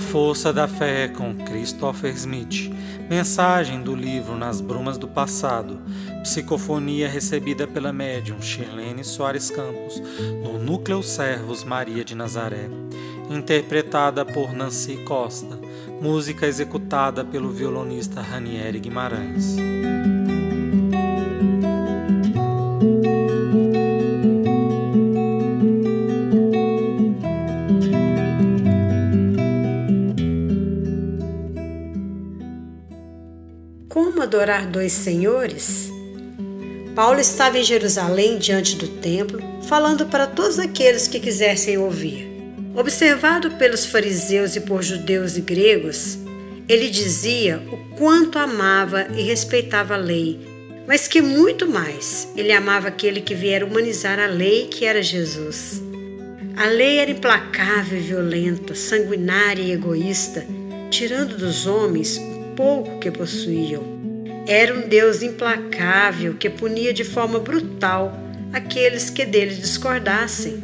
A Força da Fé com Christopher Smith. Mensagem do livro Nas Brumas do Passado. Psicofonia recebida pela médium Shirlene Soares Campos no Núcleo Servos Maria de Nazaré. Interpretada por Nancy Costa. Música executada pelo violonista Ranieri Guimarães. Como adorar dois senhores? Paulo estava em Jerusalém diante do templo, falando para todos aqueles que quisessem ouvir. Observado pelos fariseus e por judeus e gregos, ele dizia o quanto amava e respeitava a lei, mas que muito mais ele amava aquele que viera humanizar a lei, que era Jesus. A lei era implacável e violenta, sanguinária e egoísta, tirando dos homens pouco que possuíam. Era um Deus implacável que punia de forma brutal aqueles que dele discordassem.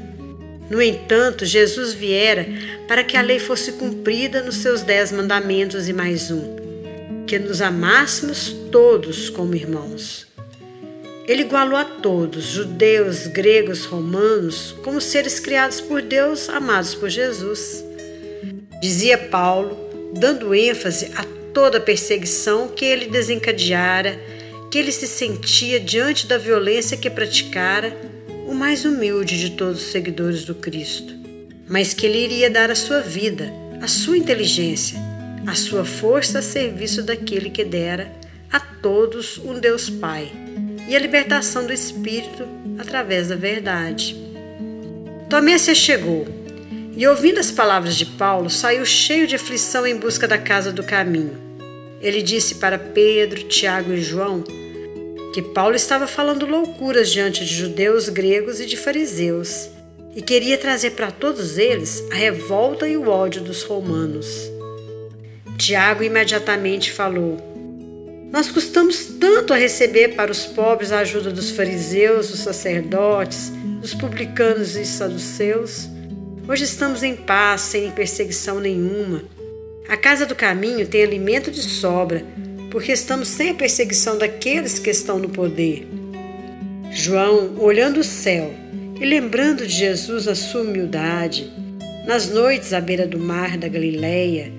No entanto, Jesus viera para que a lei fosse cumprida nos seus dez mandamentos e mais um, que nos amássemos todos como irmãos. Ele igualou a todos, judeus, gregos, romanos, como seres criados por Deus, amados por Jesus. Dizia Paulo, dando ênfase a toda a perseguição que ele desencadeara, que ele se sentia diante da violência que praticara, o mais humilde de todos os seguidores do Cristo, mas que ele iria dar a sua vida, a sua inteligência, a sua força a serviço daquele que dera a todos um Deus Pai e a libertação do Espírito através da verdade. Tomé se chegou e, ouvindo as palavras de Paulo, saiu cheio de aflição em busca da casa do caminho. Ele disse para Pedro, Tiago e João que Paulo estava falando loucuras diante de judeus, gregos e de fariseus e queria trazer para todos eles a revolta e o ódio dos romanos. Tiago imediatamente falou: Nós custamos tanto a receber para os pobres a ajuda dos fariseus, dos sacerdotes, dos publicanos e saduceus. Hoje estamos em paz, sem perseguição nenhuma. A casa do caminho tem alimento de sobra, porque estamos sem a perseguição daqueles que estão no poder. João, olhando o céu e lembrando de Jesus na sua humildade, nas noites à beira do mar da Galileia,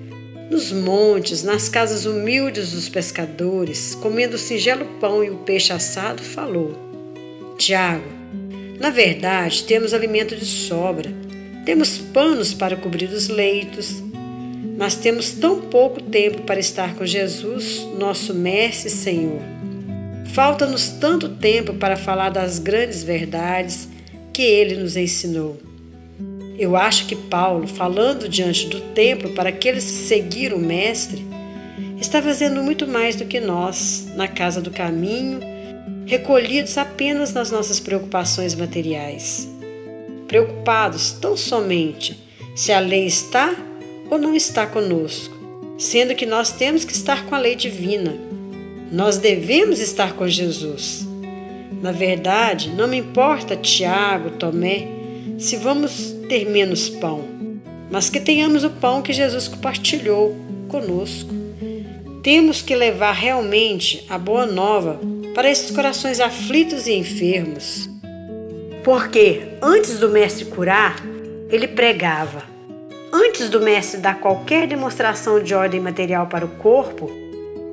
nos montes, nas casas humildes dos pescadores, comendo o singelo pão e o peixe assado, falou: Tiago, na verdade temos alimento de sobra, temos panos para cobrir os leitos, mas temos tão pouco tempo para estar com Jesus, nosso Mestre e Senhor. Falta-nos tanto tempo para falar das grandes verdades que ele nos ensinou. Eu acho que Paulo, falando diante do templo para aqueles que seguiram o Mestre, está fazendo muito mais do que nós, na casa do caminho, recolhidos apenas nas nossas preocupações materiais. Preocupados tão somente se a lei está ou não está conosco, sendo que nós temos que estar com a lei divina. Nós devemos estar com Jesus. Na verdade, não me importa Tiago, Tomé, se vamos ter menos pão, mas que tenhamos o pão que Jesus compartilhou conosco. Temos que levar realmente a boa nova para esses corações aflitos e enfermos. Porque antes do Mestre curar, ele pregava Antes do mestre dar qualquer demonstração de ordem material para o corpo,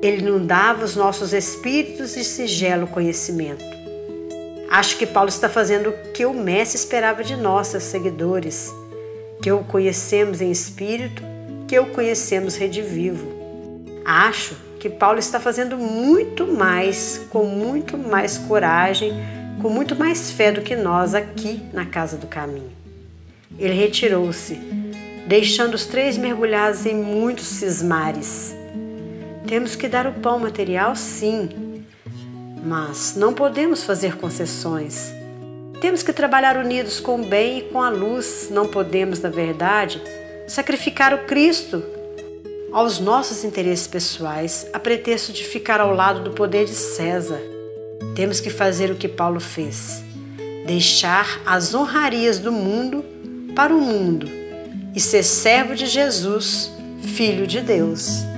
ele inundava os nossos espíritos de sigelo conhecimento. Acho que Paulo está fazendo o que o mestre esperava de nós, seus seguidores, que o conhecemos em espírito, que o conhecemos redivivo. Acho que Paulo está fazendo muito mais, com muito mais coragem, com muito mais fé do que nós aqui na casa do caminho. Ele retirou-se deixando os três mergulhados em muitos cismares. Temos que dar o pão material, sim, mas não podemos fazer concessões. Temos que trabalhar unidos com o bem e com a luz. Não podemos, na verdade, sacrificar o Cristo aos nossos interesses pessoais a pretexto de ficar ao lado do poder de César. Temos que fazer o que Paulo fez: deixar as honrarias do mundo para o mundo e ser servo de Jesus Filho de Deus.